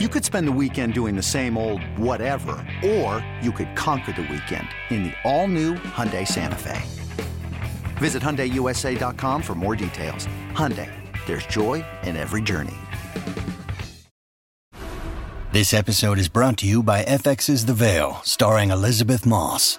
You could spend the weekend doing the same old whatever, or you could conquer the weekend in the all-new Hyundai Santa Fe. Visit HyundaiUSA.com for more details. Hyundai, there's joy in every journey. This episode is brought to you by FX's The Veil, starring Elisabeth Moss.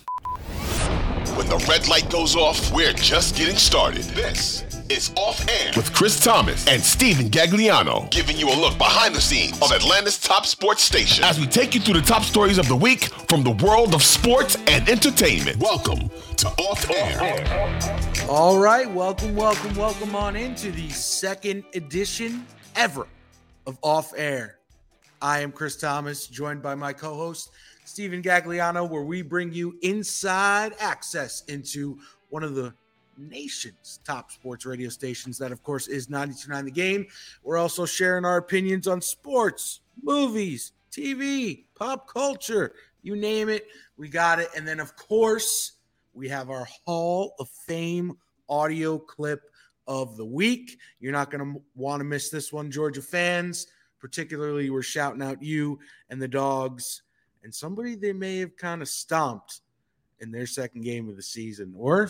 When the red light goes off, we're just getting started. This is Off Air with Chris Thomas and Steven Gagliano, giving you a look behind the scenes of Atlanta's top sports station as we take you through the top stories of the week from the world of sports and entertainment. Welcome to Off Air. All right, welcome, welcome, welcome on into the second edition ever of Off Air. I am Chris Thomas, joined by my co host, Steven Gagliano, where we bring you inside access into one of the nation's top sports radio stations. That, of course, is 929 The Game. We're also sharing our opinions on sports, movies, TV, pop culture, you name it, we got it. And then, of course, we have our Hall of Fame audio clip of the week. You're not going to want to miss this one, Georgia fans. Particularly, we're shouting out you and the dogs and somebody they may have kind of stomped in their second game of the season, or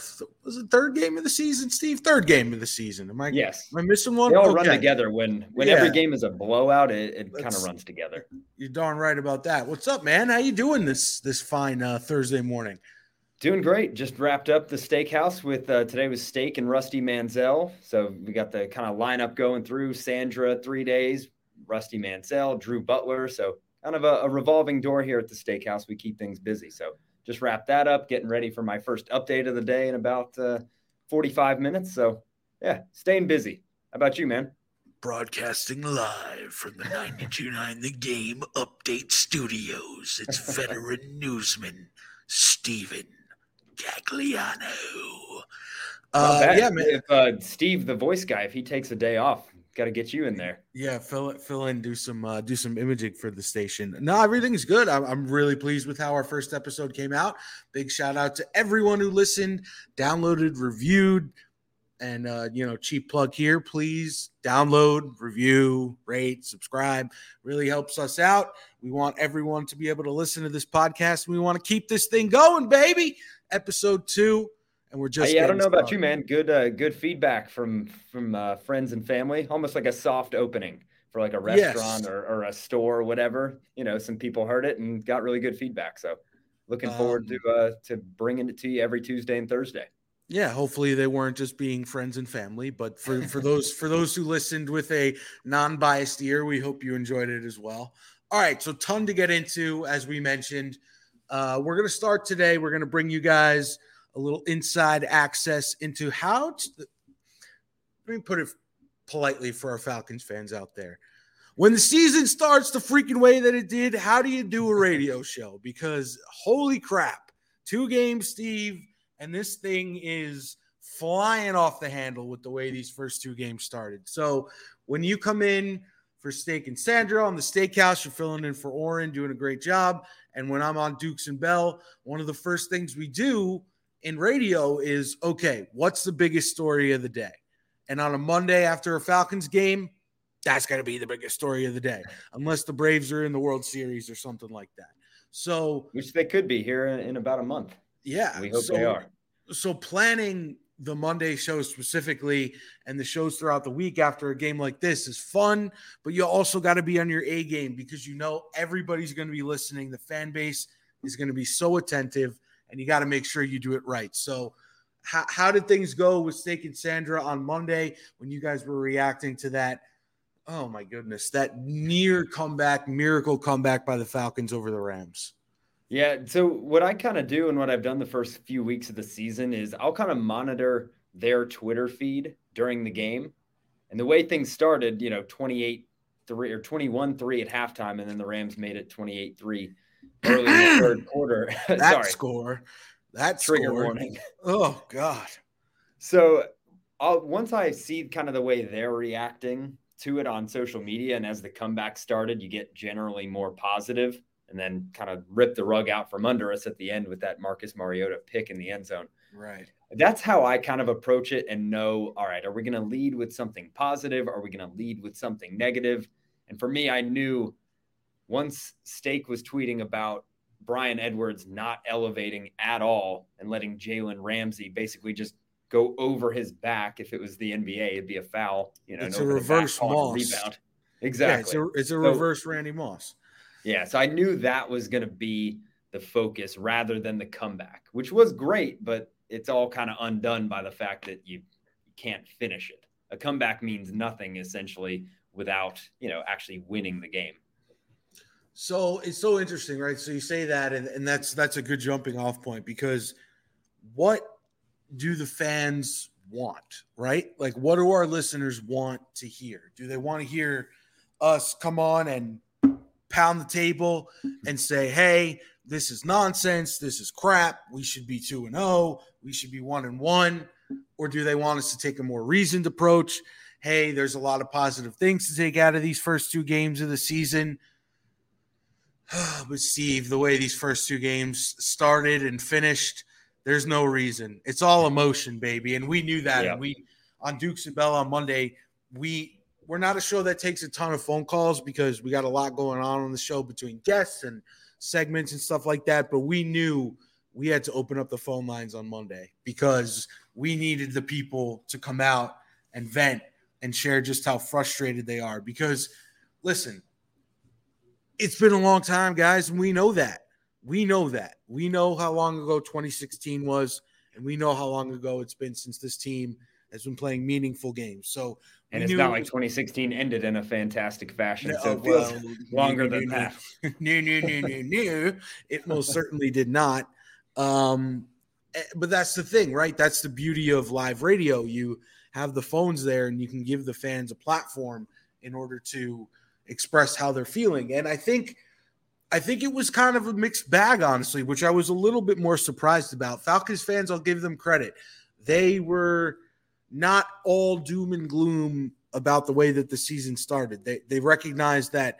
was it third game of the season, Steve? Third game of the season. Am I? Yes. Am I missing one? They all Okay. run together when when Yeah. every game is a blowout. It, it kind of runs together. You're darn right about that. What's up, man? How you doing this this fine uh, Thursday morning? Doing great. Just wrapped up the steakhouse with uh, today was steak and Rusty Mansell. So we got the kind of lineup going through. Sandra three days, Rusty Mansell, Drew Butler. So kind of a, a revolving door here at the steakhouse. We keep things busy. So just wrap that up, getting ready for my first update of the day in about uh, 45 minutes. So yeah, staying busy. How about you, man? Broadcasting live from the 929 The Game Update Studios. It's veteran newsman Steven Gagliano. Uh, yeah, man. If uh, Steve, the voice guy, if he takes a day off, got to get you in there. Yeah, fill fill in, do some, uh, do some imaging for the station. No, everything's good. I'm, I'm really pleased with how our first episode came out. Big shout out to everyone who listened, downloaded, reviewed, and uh, you know, cheap plug here. Please download, review, rate, subscribe. Really helps us out. We want everyone to be able to listen to this podcast. We want to keep this thing going, baby. Episode two, and we're just. Hey, I don't know about you, man. Good, uh, good feedback from from uh, friends and family. Almost like a soft opening for like a Yes. restaurant or, or a store or whatever. You know, some people heard it and got really good feedback. So, looking forward Um, to uh, to bringing it to you every Tuesday and Thursday. yeah hopefully they weren't just being friends and family but for for those for those who listened with a non-biased ear we hope you enjoyed it as well all right so ton to get into as we mentioned uh, we're going to start today we're going to bring you guys a little inside access into how to, let me put it politely for our falcons fans out there when the season starts the freaking way that it did how do you do a radio show because holy crap two games steve and this thing is flying off the handle with the way these first two games started. So when you come in for Steak and Sandra on the steakhouse, you're filling in for Oren, doing a great job. And when I'm on Dukes and Bell, one of the first things we do in radio is okay, what's the biggest story of the day? And on a Monday after a Falcons game, that's going to be the biggest story of the day, unless the Braves are in the World Series or something like that. So, Which they could be here in, about a month. yeah, We hope so, they are. so planning the Monday show specifically and the shows throughout the week after a game like this is fun, but you also got to be on your A game because you know everybody's going to be listening. The fan base is going to be so attentive, and you got to make sure you do it right. So, how, how did things go with Steak and Sandra on Monday when you guys were reacting to that? Oh my goodness, that near comeback, miracle comeback by the Falcons over the Rams. Yeah. So what I kind of do and what I've done the first few weeks of the season is I'll kind of monitor their Twitter feed during the game. And the way things started, you know, 28 3 or 21 3 at halftime, and then the Rams made it 28 3 early in the third quarter. that Sorry, score, that trigger score. warning. Oh God. So I'll, once I see kind of the way they're reacting to it on social media, and as the comeback started, you get generally more positive, and then kind of rip the rug out from under us at the end with that Marcus Mariota pick in the end zone. Right. That's how I kind of approach it and know, all right, are we going to lead with something positive? Are we going to lead with something negative? And for me, I knew once Steak was tweeting about Bryan Edwards not elevating at all and letting Jalen Ramsey basically just go over his back. If it was the NBA, it'd be a foul. You know, It's a back reverse Moss. rebound. Yeah, Exactly. it's a, it's a So- reverse Randy Moss. Yeah, so I knew that was going to be the focus rather than the comeback, which was great, but it's all kind of undone by the fact that you can't finish it. A comeback means nothing essentially without, you know, actually winning the game. So it's so interesting, right? So you say that, and, and that's that's a good jumping off point because what do the fans want, right? Like, what do our listeners want to hear? Do they want to hear us come on and pound the table and say, "Hey, this is nonsense. This is crap. We should be two and zero. We should be one and one," or do they want us to take a more reasoned approach? Hey, there's a lot of positive things to take out of these first two games of the season. but Steve, the way these first two games started and finished, there's no reason. It's all emotion, baby, and we knew that. Yeah. And we on Dukes and Bell on Monday, we we're not a show that takes a ton of phone calls because we got a lot going on on the show between guests and segments and stuff like that. But we knew we had to open up the phone lines on Monday because we needed the people to come out and vent and share just how frustrated they are. Because listen, it's been a long time, guys, and we know that. We know that. We know how long ago 2016 was, and we know how long ago it's been since this team has been playing meaningful games. So, And it's not like 2016 ended in a fantastic fashion. No, so it feels well, longer no, than no, that. No, no, no, no, no. It most certainly did not. Um, eh, but that's the thing, right? That's the beauty of live radio. You have the phones there, and you can give the fans a platform in order to express how they're feeling. And I think, I think it was kind of a mixed bag, honestly, which I was a little bit more surprised about. Falcons fans, I'll give them credit. They were not all doom and gloom about the way that the season started. They they recognized that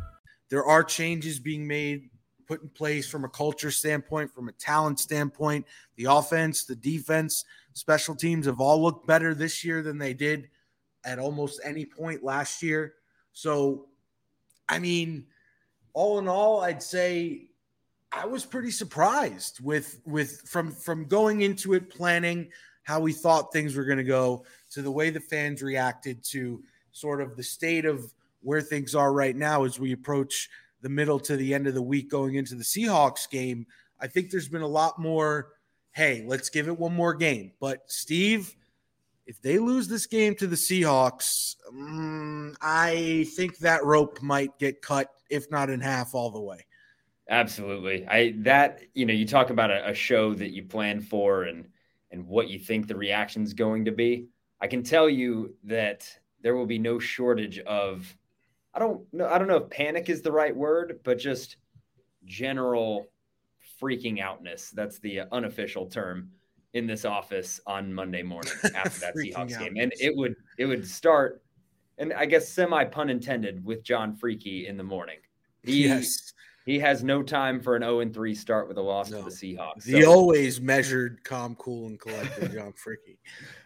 There are changes being made, put in place from a culture standpoint, from a talent standpoint. The offense, the defense, special teams have all looked better this year than they did at almost any point last year. So, I mean, all in all, I'd say I was pretty surprised with with from from going into it planning how we thought things were going to go to the way the fans reacted to sort of the state of where things are right now as we approach the middle to the end of the week going into the Seahawks game. I think there's been a lot more hey, let's give it one more game. But Steve, if they lose this game to the Seahawks, mm, I think that rope might get cut, if not in half, all the way. Absolutely. I that you know you talk about a, a show that you plan for and and what you think the reaction's going to be. I can tell you that there will be no shortage of I don't know I don't know if panic is the right word, but just general freaking outness. That's the unofficial term in this office on Monday morning after that Seahawks game. And it would it would start and I guess semi pun intended with John Fricke in the morning. He, yes. he has no time for an 0 and 3 start with a loss No. to the Seahawks. The So, always measured, calm, cool, and collected John Fricke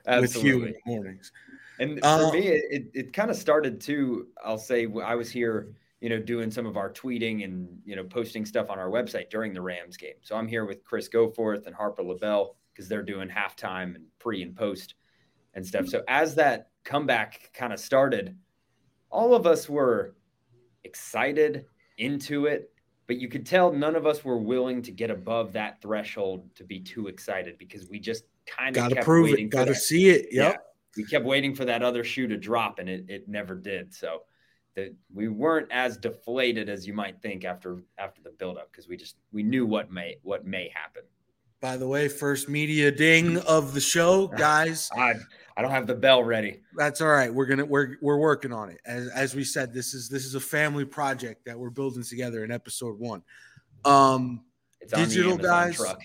with Hugh in the mornings. And for uh, me, it, it, it kind of started too. I'll say I was here, you know, doing some of our tweeting and, you know, posting stuff on our website during the Rams game. So I'm here with Chris Goforth and Harper LeBel because they're doing halftime and pre and post and stuff. So as that comeback kind of started, all of us were excited into it. but you could tell none of us were willing to get above that threshold to be too excited because we just kind of Got to prove it. Got to see it. Yep. Yeah, we kept waiting for that other shoe to drop, and it, it never did. So that we weren't as deflated as you might think after after the buildup because we just we knew what may what may happen. By the way, first media ding of the show, guys. I I don't have the bell ready. That's all right. We're gonna we're we're working on it. As as we said, this is this is a family project that we're building together in episode one. Um, Digital guys. truck.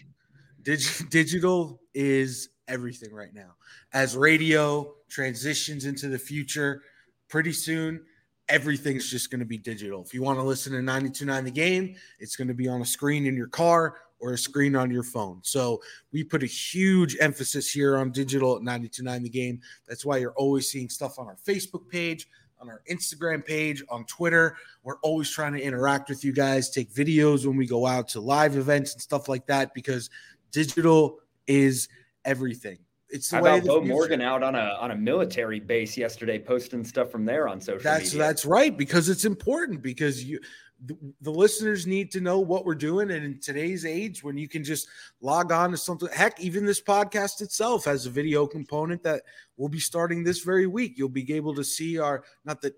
dig- digital is everything right now. As radio transitions into the future, pretty soon everything's just going to be digital. If you want to listen to 929 the game, it's going to be on a screen in your car or a screen on your phone. So we put a huge emphasis here on digital at 929 the game. That's why you're always seeing stuff on our Facebook page, on our Instagram page, on Twitter. We're always trying to interact with you guys, take videos when we go out to live events and stuff like that because digital is everything. It's the How way about Bo future. Morgan out on a on a military base yesterday, posting stuff from there on social That's media? that's right because it's important because you the, the listeners need to know what we're doing and in today's age when you can just log on to something heck even this podcast itself has a video component that we'll be starting this very week you'll be able to see our not that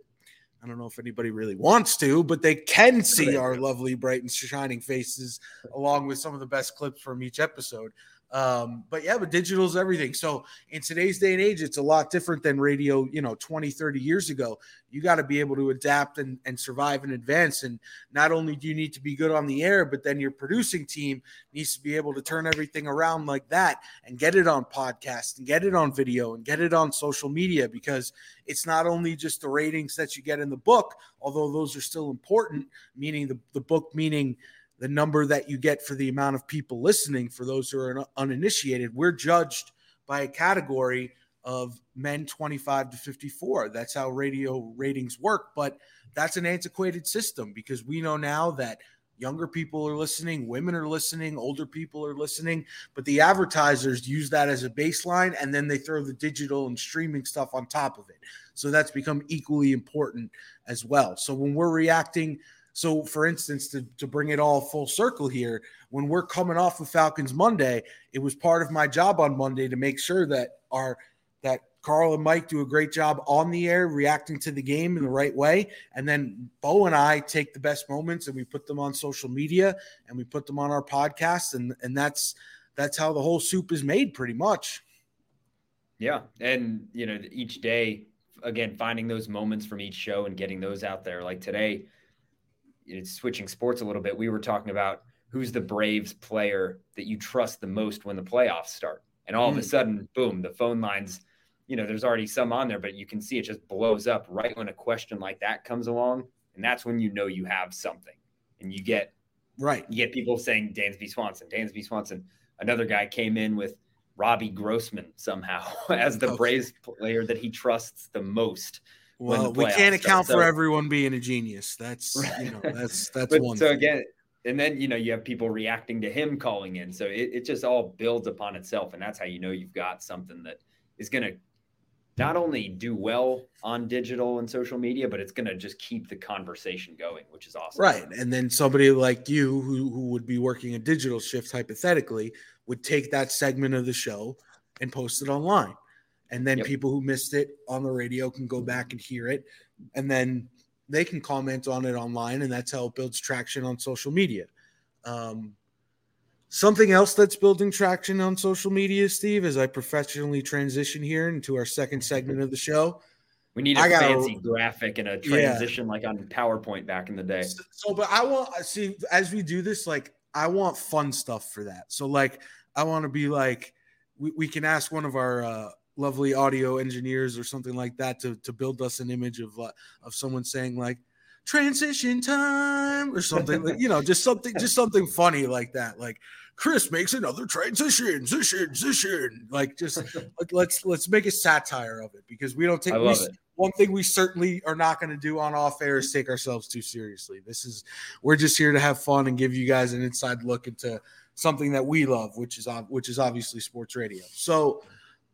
I don't know if anybody really wants to, but they can see our lovely, bright, and shining faces along with some of the best clips from each episode. Um, but yeah, but digital is everything. So in today's day and age, it's a lot different than radio, you know, 20, 30 years ago. You got to be able to adapt and, and survive and advance. And not only do you need to be good on the air, but then your producing team needs to be able to turn everything around like that and get it on podcast and get it on video and get it on social media because it's not only just the ratings that you get in the book, although those are still important, meaning the, the book, meaning the number that you get for the amount of people listening for those who are uninitiated we're judged by a category of men 25 to 54 that's how radio ratings work but that's an antiquated system because we know now that younger people are listening women are listening older people are listening but the advertisers use that as a baseline and then they throw the digital and streaming stuff on top of it. So that's become equally important as well. So when we're reacting so, for instance, to, to bring it all full circle here, when we're coming off of Falcons Monday, it was part of my job on Monday to make sure that our that Carl and Mike do a great job on the air, reacting to the game in the right way, and then Bo and I take the best moments and we put them on social media and we put them on our podcast, and and that's that's how the whole soup is made, pretty much. Yeah, and you know, each day, again, finding those moments from each show and getting those out there. Like today, it's switching sports a little bit. We were talking about who's the Braves player that you trust the most when the playoffs start, and all of a Mm. sudden, boom, the phone lines. You know, there's already some on there, but you can see it just blows up right when a question like that comes along, and that's when you know you have something, and you get Right. you get people saying Dansby Swanson, Dansby Swanson. Another guy came in with Robbie Grossman somehow as the Okay. Braves player that he trusts the most. Well, we can't account for everyone being a genius. That's you know that's that's But one. so thing. again, and then you know you have people reacting to him calling in, so it, it just all builds upon itself, and that's how you know you've got something that is going to not only do well on digital and social media, but it's going to just keep the conversation going, which is awesome. Right. And then somebody like you who, who would be working a digital shift hypothetically would take that segment of the show and post it online. And then Yep. people who missed it on the radio can go back and hear it. And then they can comment on it online. And that's how it builds traction on social media. Um, something else that's building traction on social media, Steve, as I professionally transition here into our second segment of the show. We need a gotta- fancy graphic and a Yeah. transition like on PowerPoint back in the day. So, so, but I want see as we do this, like I want fun stuff for that. So, like, I want to be like, we, we can ask one of our uh, lovely audio engineers or something like that to to build us an image of uh, of someone saying like transition time or something like you know just something just something funny like that like chris makes another transition transition transition like just let's let's make a satire of it because we don't take we, one thing we certainly are not going to do on off air is take ourselves too seriously. This is we're just here to have fun and give you guys an inside look into something that we love, which is which is obviously sports radio. So,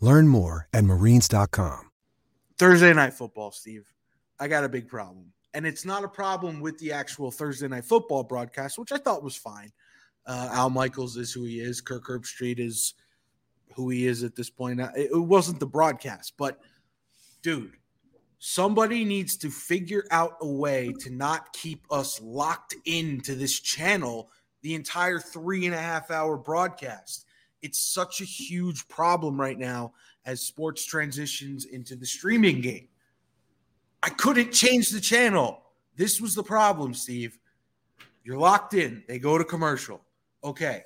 Learn more at marines.com. Thursday night football, Steve. I got a big problem. And it's not a problem with the actual Thursday night football broadcast, which I thought was fine. Uh, Al Michaels is who he is. Kirk Herbstreit is who he is at this point. It wasn't the broadcast, but dude, somebody needs to figure out a way to not keep us locked into this channel the entire three and a half hour broadcast. It's such a huge problem right now as sports transitions into the streaming game. I couldn't change the channel. This was the problem, Steve. You're locked in. They go to commercial. Okay.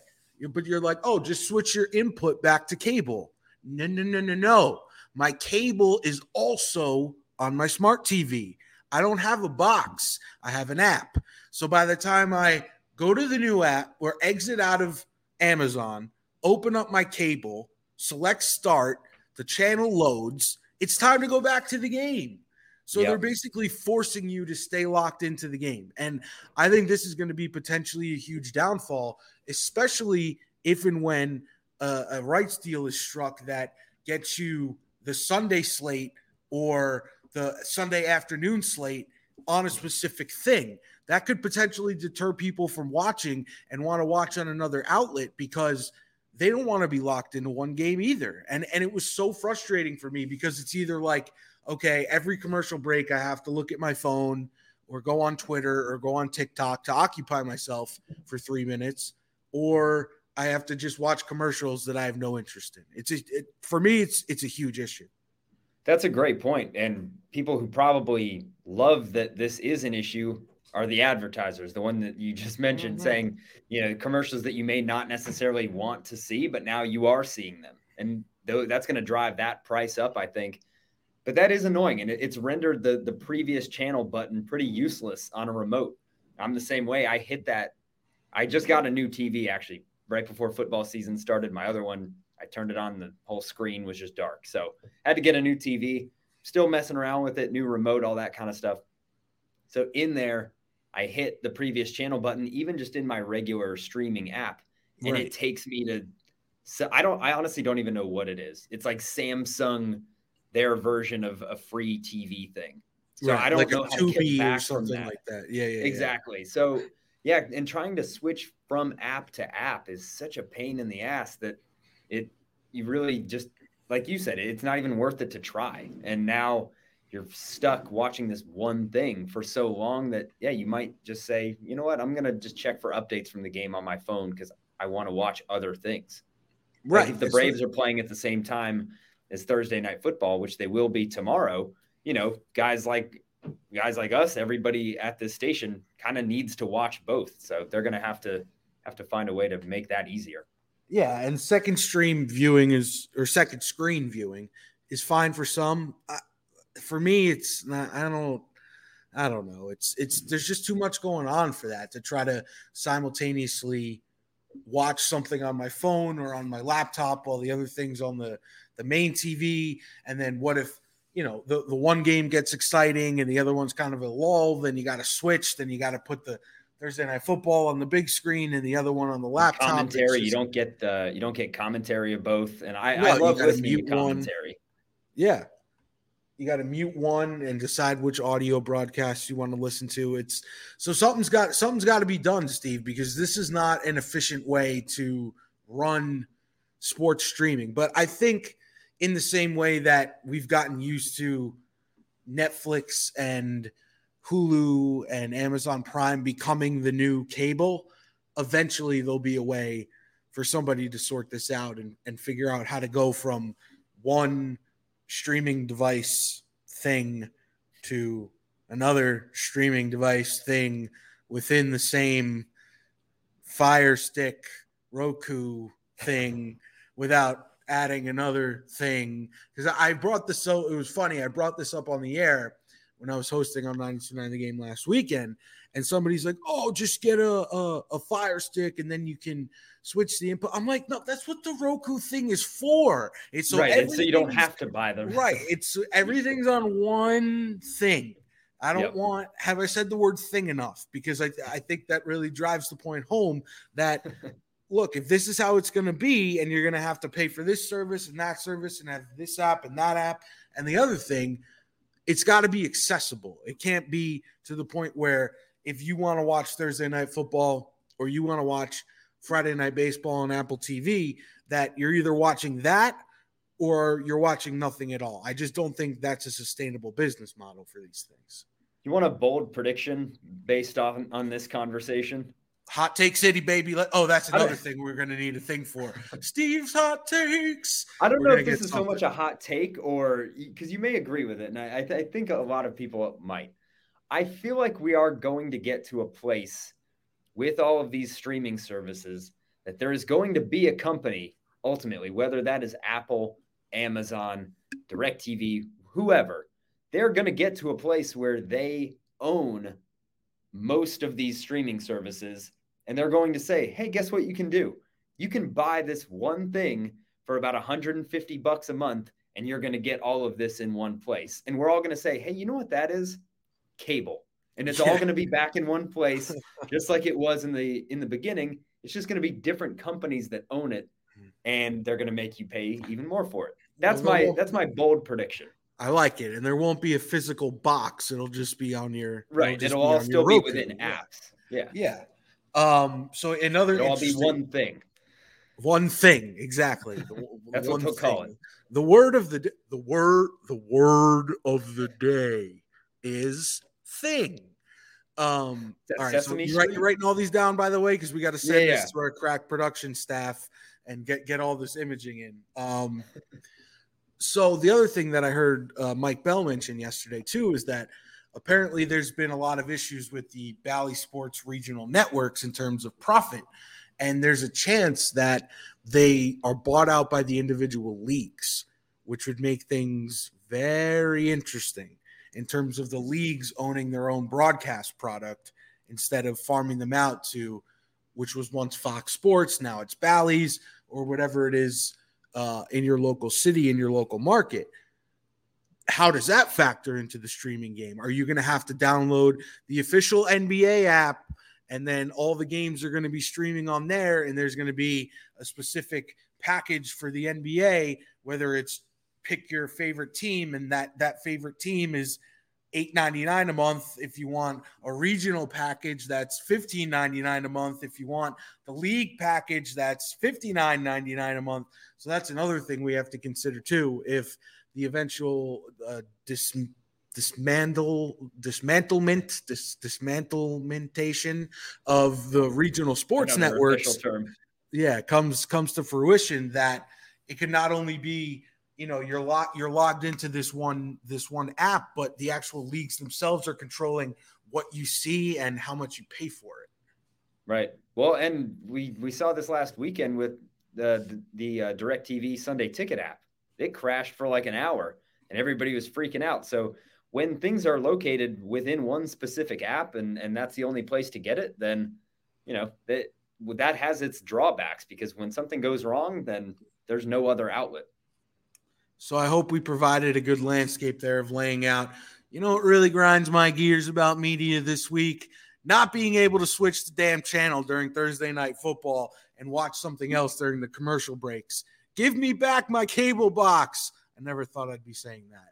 But you're like, oh, just switch your input back to cable. No, no, no, no, no. My cable is also on my smart TV. I don't have a box, I have an app. So by the time I go to the new app or exit out of Amazon, open up my cable, select start, the channel loads, it's time to go back to the game. So yep. they're basically forcing you to stay locked into the game. And I think this is going to be potentially a huge downfall, especially if and when uh, a rights deal is struck that gets you the Sunday slate or the Sunday afternoon slate on a specific thing. That could potentially deter people from watching and want to watch on another outlet because they don't want to be locked into one game either. And and it was so frustrating for me because it's either like, okay, every commercial break I have to look at my phone or go on Twitter or go on TikTok to occupy myself for 3 minutes or I have to just watch commercials that I have no interest in. It's a, it, for me it's it's a huge issue. That's a great. And people who probably love that this is an issue are the advertisers, the one that you just mentioned, mm-hmm. saying, you know, commercials that you may not necessarily want to see, but now you are seeing them. And that's going to drive that price up, I think. But that is annoying. And it's rendered the, the previous channel button pretty useless on a remote. I'm the same way. I hit that. I just got a new TV actually right before football season started. My other one I turned it on, the whole screen was just dark. So I had to get a new TV, still messing around with it, new remote, all that kind of stuff. So in there, I hit the previous channel button, even just in my regular streaming app, and right. it takes me to. So I don't. I honestly don't even know what it is. It's like Samsung, their version of a free TV thing. So right. I don't like know how to get back or something that. like that. Yeah, yeah, exactly. Yeah. So yeah, and trying to switch from app to app is such a pain in the ass that it you really just like you said, it's not even worth it to try. And now you're stuck watching this one thing for so long that yeah, you might just say, you know what, I'm gonna just check for updates from the game on my phone because I want to watch other things. Right. Like if the Braves are playing at the same time as Thursday night football, which they will be tomorrow, you know, guys like guys like us, everybody at this station kind of needs to watch both. So they're gonna have to have to find a way to make that easier. Yeah, and second stream viewing is or second screen viewing is fine for some. Uh, for me, it's not. I don't. I don't know. It's it's there's just too much going on for that to try to simultaneously watch something on my phone or on my laptop while the other things on the the main TV. And then what if you know the the one game gets exciting and the other one's kind of a lull? Then you got to switch. Then you got to put the Thursday night football on the big screen and the other one on the laptop. Commentary, just, you don't get the you don't get commentary of both, and I, I love listening to commentary. One. Yeah, you got to mute one and decide which audio broadcast you want to listen to. It's so something's got something's got to be done, Steve, because this is not an efficient way to run sports streaming. But I think in the same way that we've gotten used to Netflix and Hulu and Amazon Prime becoming the new cable, eventually there'll be a way for somebody to sort this out and, and figure out how to go from one streaming device thing to another streaming device thing within the same Fire Stick Roku thing without adding another thing. Because I brought this so it was funny. I brought this up on the air when I was hosting on 92.9 the game last weekend, and somebody's like, "Oh, just get a, a a Fire Stick, and then you can switch the input." I'm like, "No, that's what the Roku thing is for. It's so, right, so you don't have to buy them. right. It's uh, everything's on one thing. I don't Yep. want. Have I said the word thing enough? Because I I think that really drives the point home that look, if this is how it's going to be, and you're going to have to pay for this service and that service, and have this app and that app, and the other thing, it's got to be accessible. It can't be to the point where if you want to watch Thursday night football or you want to watch Friday night baseball on Apple TV, that you're either watching that or you're watching nothing at all. I just don't think that's a sustainable business model for these things. You want a bold prediction based on on this conversation? Hot take city, baby. Oh, that's another thing we're going to need a thing for. Steve's hot takes. I don't We're know if this is so much a hot take or because you may agree with it, and I, I, th- I think a lot of people might. I feel like we are going to get to a place with all of these streaming services that there is going to be a company ultimately, whether that is Apple, Amazon, DirecTV, whoever, they're going to get to a place where they own most of these streaming services and they're going to say, "Hey, guess what you can do? You can buy this one thing for about 150 bucks a month and you're going to get all of this in one place." And we're all going to say, "Hey, you know what that is? Cable." And it's all going to be back in one place just like it was in the in the beginning. It's just going to be different companies that own it and they're going to make you pay even more for it. That's Well, my that's my bold prediction. I like it, and there won't be a physical box. It'll just be on your Right. just It'll all still be within apps. Yeah. Yeah. Um. So another It'll all be one thing. one thing exactly. The, That's what they'll call thing. The word of the the word the word of the day is thing. Um. All right. So you're, write, you're writing all these down, by the way, because we got to send Yeah, this yeah. to our crack production staff and get get all this imaging in. Um. So the other thing that I heard uh, Mike Bell mention yesterday too is that apparently there's been a lot of issues with the Bally Sports regional networks in terms of profit, and there's a chance that they are bought out by the individual leagues, which would make things very interesting in terms of the leagues owning their own broadcast product instead of farming them out to which was once Fox Sports, now it's Bally's or whatever it is uh, in your local city, in your local market. How does that factor into the streaming game? Are you going to have to download the official NBA app and then all the games are going to be streaming on there and there's going to be a specific package for the NBA, whether it's pick your favorite team and that that favorite team is 8.99 a month if you want a regional package that's 15.99 a month if you want the league package that's 59.99 a month. So that's another thing we have to consider too if the eventual uh, dis- dismantle dismantlement dis- dismantlementation of the regional sports Another networks yeah comes comes to fruition that it can not only be you know you're locked you're logged into this one this one app but the actual leagues themselves are controlling what you see and how much you pay for it Right. Well, and we we saw this last weekend with the the, the uh, Directv Sunday Ticket app. It crashed for like an hour, and everybody was freaking out. So when things are located within one specific app, and and that's the only place to get it, then you know that that has its drawbacks because when something goes wrong, then there's no other outlet. So i hope we provided a good landscape there of laying out you know what really grinds my gears about media this week? Not being able to switch the damn channel during thursday night football and watch something else during the commercial breaks. Give me back my cable box. I never thought i'd be saying that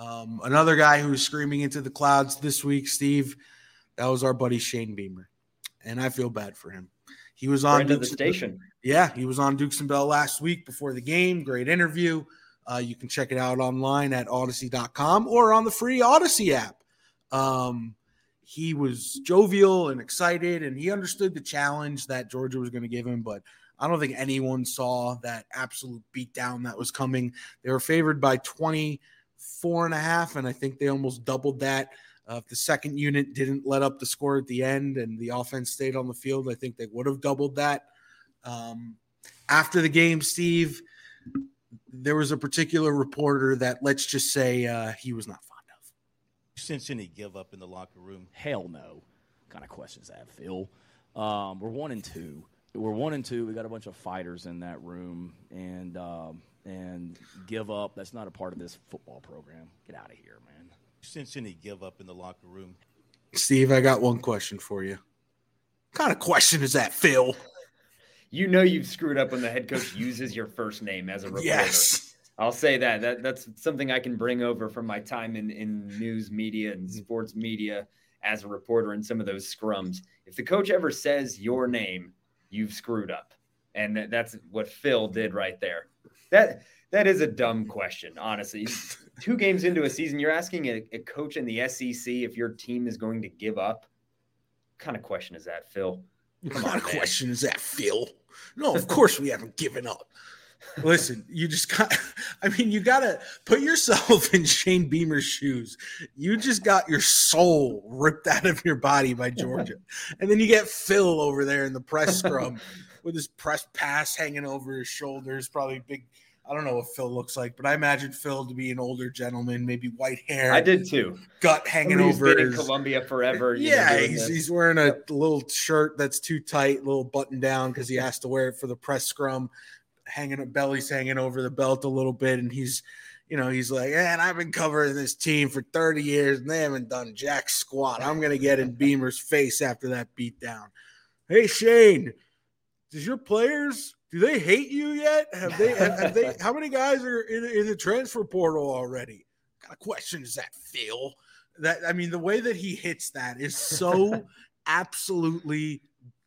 Um, another guy who was screaming into the clouds this week, Steve, that was our buddy Shane Beamer, and I feel bad for him. He was on the station. Yeah, he was on Dukes and Bell last week before the game. Great interview. Uh, you can check it out online at audacy.com or on the free Audacy app. Um, he was jovial and excited, and he understood the challenge that Georgia was going to give him, but I don't think anyone saw that absolute beatdown that was coming. They were favored by 24 and a half, and I think they almost doubled that. Uh, if the second unit didn't let up the score at the end and the offense stayed on the field, I think they would have doubled that. Um, after the game, Steve, there was a particular reporter that let's just say uh, he was not fond of. Sense any give up in the locker room? Hell no. kind of questions that, Phil? Um, we're one and two. We're one and two. We got a bunch of fighters in that room, and um, and give up. That's not a part of this football program. Get out of here, man. Since any give up in the locker room? Steve, I got one question for you. What kind of question is that, Phil? You know you've screwed up when the head coach uses your first name as a reporter. Yes. I'll say that. That that's something I can bring over from my time in, in news media and mm-hmm. sports media as a reporter in some of those scrums. If the coach ever says your name, you've screwed up. And that's what Phil did right there. That that is a dumb question, honestly. Two games into a season, you're asking a, a coach in the SEC if your team is going to give up. What kind of question is that, Phil? What kind of question is that, Phil? No, of course we haven't given up. Listen, you just got, I mean, you got to put yourself in Shane Beamer's shoes. You just got your soul ripped out of your body by Georgia. And then you get Phil over there in the press scrum with his press pass hanging over his shoulders, probably big. I don't know what Phil looks like, but I imagine Phil to be an older gentleman, maybe white hair. I did too. Gut hanging Somebody over been his, in Columbia forever. you know, yeah, he's, he's wearing a little shirt that's too tight, little button down because he has to wear it for the press scrum. Hanging a belly's hanging over the belt a little bit, and he's, you know, he's like, man, I've been covering this team for 30 years and they haven't done jack squat. I'm gonna get in Beamer's face after that beatdown. Hey Shane, does your players do they hate you yet? Have they? Have, have they? How many guys are in, in the transfer portal already? What kind of question is that, Phil? That I mean, the way that he hits that is so absolutely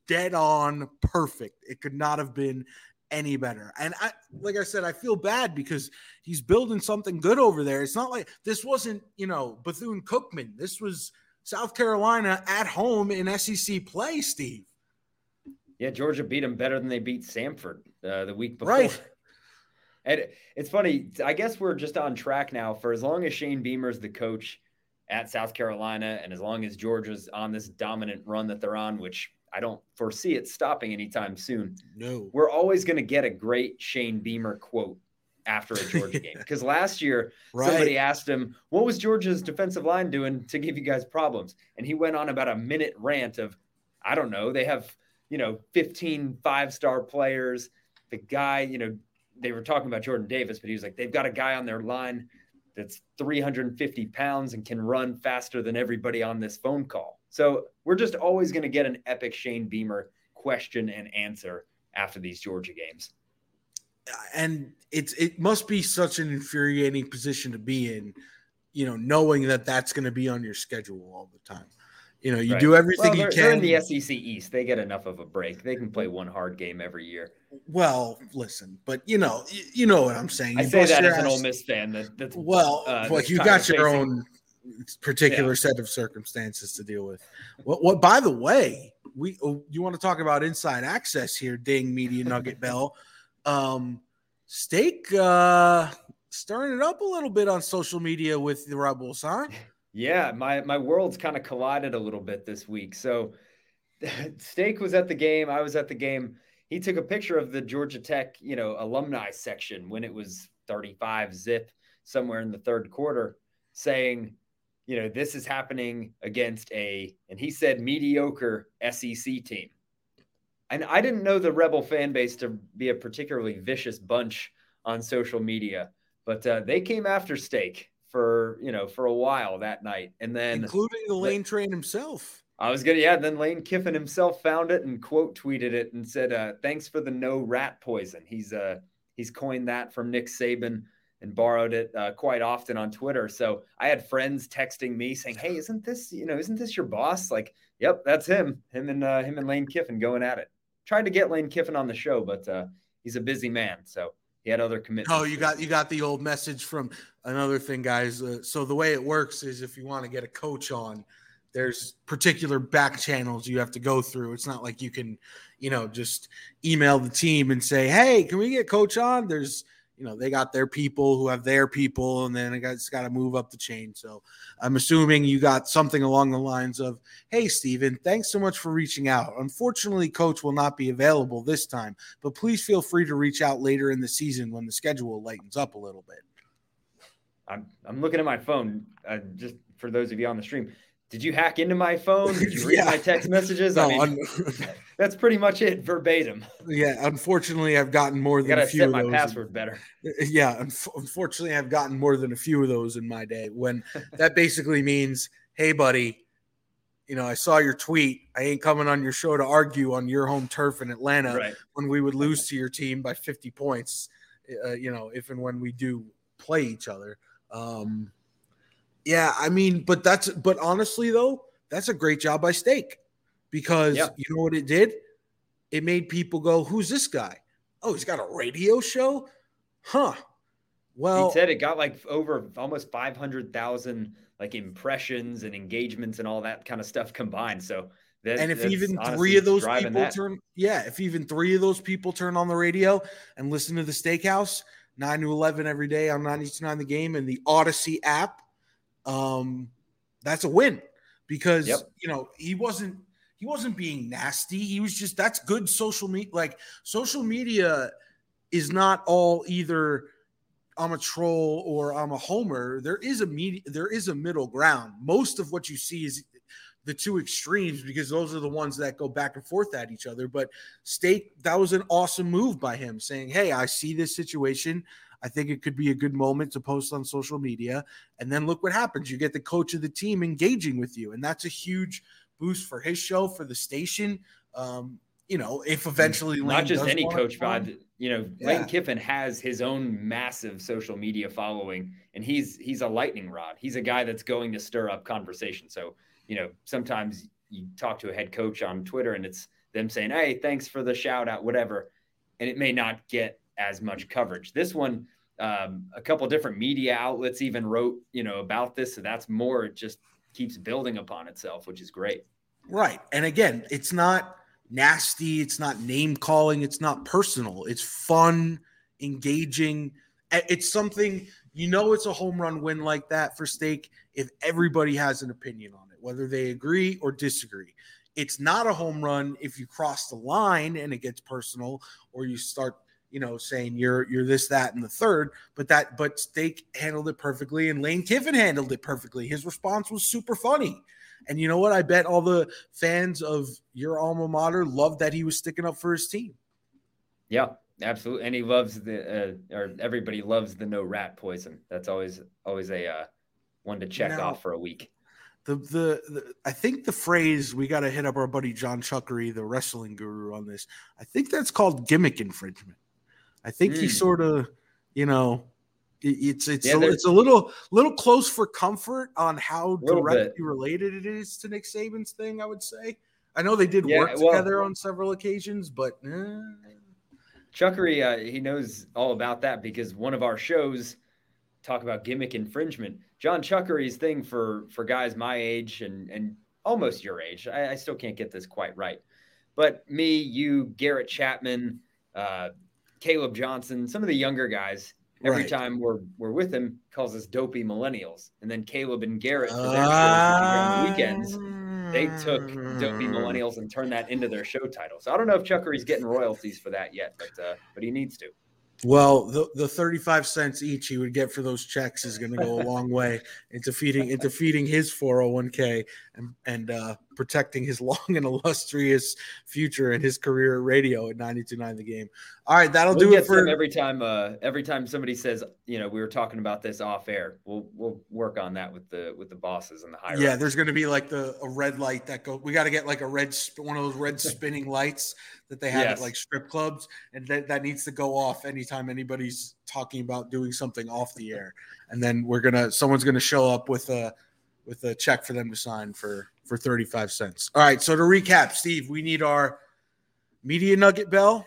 dead on perfect. It could not have been any better. And I, like I said, I feel bad because he's building something good over there. It's not like this wasn't, you know, Bethune Cookman. This was South Carolina at home in SEC play, Steve. Yeah, Georgia beat them better than they beat Samford uh, the week before. Right. And it's funny. I guess we're just on track now. For as long as Shane Beamer's the coach at South Carolina, and as long as Georgia's on this dominant run that they're on, which I don't foresee it stopping anytime soon, No. we're always going to get a great Shane Beamer quote after a Georgia game. Because last year, somebody asked him, What was Georgia's defensive line doing to give you guys problems? And he went on about a minute rant of, I don't know, they have, you know, 15 five star players. The guy, you know, they were talking about Jordan Davis, but he was like, They've got a guy on their line that's 350 pounds and can run faster than everybody on this phone call. So we're just always going to get an epic Shane Beamer question and answer after these Georgia games. and it's it must be such an infuriating position to be in, you know, knowing that that's going to be on your schedule all the time. You know, you Right. do everything Well, you they're, they're can. in the SEC East. They get enough of a break. They can play one hard game every year. well, listen, but you know, you, you know what I'm saying. I You say bust that as an Ole Miss fan. That, that's Well, uh, well, you got your own particular set of circumstances to deal with. What, what? By the way, we oh, you want to talk about inside access here? Ding, media nugget bell. Um, Steak uh, stirring it up a little bit on social media with the Rebels, huh? Yeah, my my worlds kind of collided a little bit this week. So Steak was at the game, I was at the game. He took a picture of the Georgia Tech, you know, alumni section when it was 35 zip somewhere in the third quarter saying, you know, this is happening against a and he said mediocre SEC team. And I didn't know the Rebel fan base to be a particularly vicious bunch on social media, but uh, they came after Steak for you know for a while that night, and then including the lane train himself. I was gonna yeah. Then Lane Kiffin himself found it and quote tweeted it and said, uh, "Thanks for the no rat poison." He's uh he's coined that from Nick Saban and borrowed it uh, quite often on Twitter. So I had friends texting me saying, "Hey, isn't this you know isn't this your boss?" Like, yep, that's him. Him and uh, him and Lane Kiffin going at it. Tried to get Lane Kiffin on the show, but uh, he's a busy man, so he had other commitments. Oh, you got you got the old message from another thing, guys. Uh, so the way it works is if you want to get a coach on, there's particular back channels you have to go through. It's not like you can, you know, just email the team and say, "Hey, can we get coach on?" There's you know they got their people who have their people and then it's got to move up the chain so i'm assuming you got something along the lines of hey steven thanks so much for reaching out unfortunately coach will not be available this time but please feel free to reach out later in the season when the schedule lightens up a little bit i'm, I'm looking at my phone uh, just for those of you on the stream did you hack into my phone? Did you read yeah. my text messages? No, I mean, that's pretty much it verbatim. Yeah, unfortunately, I've gotten more than a few set my password better. Yeah, unfortunately, I've gotten more than a few of those in my day. When that basically means, hey, buddy, you know, I saw your tweet. I ain't coming on your show to argue on your home turf in Atlanta right. when we would lose to your team by 50 points. Uh, you know, if and when we do play each other. Um, yeah, I mean, but that's but honestly though, that's a great job by Steak because yep. you know what it did? It made people go, "Who's this guy? Oh, he's got a radio show, huh?" Well, he said it got like over almost five hundred thousand like impressions and engagements and all that kind of stuff combined. So that, and if even three of those people that. turn, yeah, if even three of those people turn on the radio and listen to the Steakhouse nine to eleven every day on ninety to nine the game and the Audacy app um, that's a win because yep. you know he wasn't he wasn't being nasty. He was just that's good social media. Like social media is not all either I'm a troll or I'm a homer. There is a media, there is a middle ground. Most of what you see is the two extremes because those are the ones that go back and forth at each other. But Steak that was an awesome move by him saying, Hey, I see this situation. I think it could be a good moment to post on social media. And then look what happens. You get the coach of the team engaging with you. And that's a huge boost for his show, for the station. Um, you know, if eventually Lane not just any coach, but you know, yeah. Lane Kiffin has his own massive social media following, and he's he's a lightning rod. He's a guy that's going to stir up conversation. So, you know, sometimes you talk to a head coach on Twitter and it's them saying, Hey, thanks for the shout out, whatever. And it may not get as much coverage. This one, um, a couple different media outlets even wrote, you know, about this. So that's more. Just keeps building upon itself, which is great. Right. And again, it's not nasty. It's not name calling. It's not personal. It's fun, engaging. It's something you know. It's a home run win like that for Steak if everybody has an opinion on it, whether they agree or disagree. It's not a home run if you cross the line and it gets personal or you start you know, saying you're you're this, that, and the third. But that but Steak handled it perfectly, and Lane Kiffin handled it perfectly. His response was super funny. And you know what? I bet all the fans of your alma mater loved that he was sticking up for his team. Yeah, absolutely. And he loves the uh, or everybody loves the no rat poison. That's always always a uh, one to check now, off for a week. The, the, the I think the phrase we got to hit up our buddy John Chuckery, the wrestling guru, on this. I think that's called gimmick infringement. I think mm. he sort of, you know, it's it's yeah, a, it's a little little close for comfort on how directly bit. related it is to Nick Saban's thing. I would say. I know they did yeah, work well, together on several occasions, but eh. Chuckery, uh, he knows all about that because one of our shows talk about gimmick infringement. John Chuckery's thing for for guys my age and and almost your age. I, I still can't get this quite right, but me, you, Garrett Chapman, uh, Caleb Johnson, some of the younger guys, every right. time we're we're with him, calls us dopey millennials. And then Caleb and Garrett for their uh, on the weekends, they took dopey millennials and turned that into their show title. So I don't know if Chuckery's getting royalties for that yet, but uh, but he needs to. Well, the, the 35 cents each he would get for those checks is going to go a long way into feeding into feeding his 401k and and uh, protecting his long and illustrious future and his career at radio at 92.9 the game. All right, that'll we'll do it for every time uh, every time somebody says, you know, we were talking about this off air. We'll we'll work on that with the with the bosses and the higher. Yeah, there's going to be like the a red light that go we got to get like a red one of those red spinning lights that they have yes. at like strip clubs, and that, that needs to go off anytime anybody's talking about doing something off the air. And then we're gonna someone's gonna show up with a with a check for them to sign for for 35 cents. All right, so to recap, Steve, we need our media nugget bell.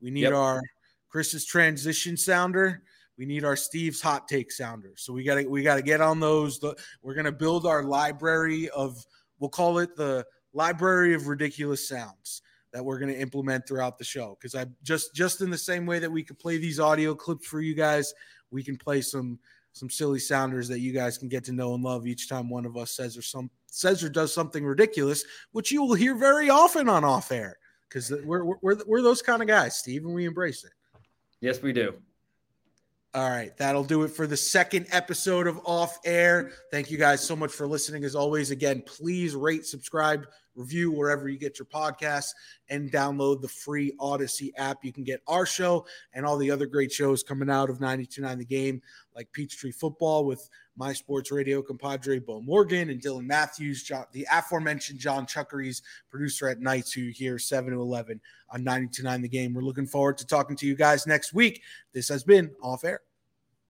We need yep. our Chris's transition sounder. We need our Steve's hot take sounder. So we got to we got to get on those. We're gonna build our library of we'll call it the library of ridiculous sounds that we're going to implement throughout the show because I just just in the same way that we could play these audio clips for you guys, we can play some some silly sounders that you guys can get to know and love each time one of us says or some says or does something ridiculous, which you will hear very often on off air because we're, we're we're those kind of guys, Steve, and we embrace it. Yes, we do. All right, that'll do it for the second episode of Off Air. Thank you guys so much for listening. As always, again, please rate, subscribe, review wherever you get your podcasts, and download the free Audacy app. You can get our show and all the other great shows coming out of 929 The Game, like Peachtree Football with my sports radio compadre Bo Morgan and Dylan Matthews, John, the aforementioned John Chuckery's producer at nights who hear 7 to 11 on 929 The Game. We're looking forward to talking to you guys next week. This has been Off Air.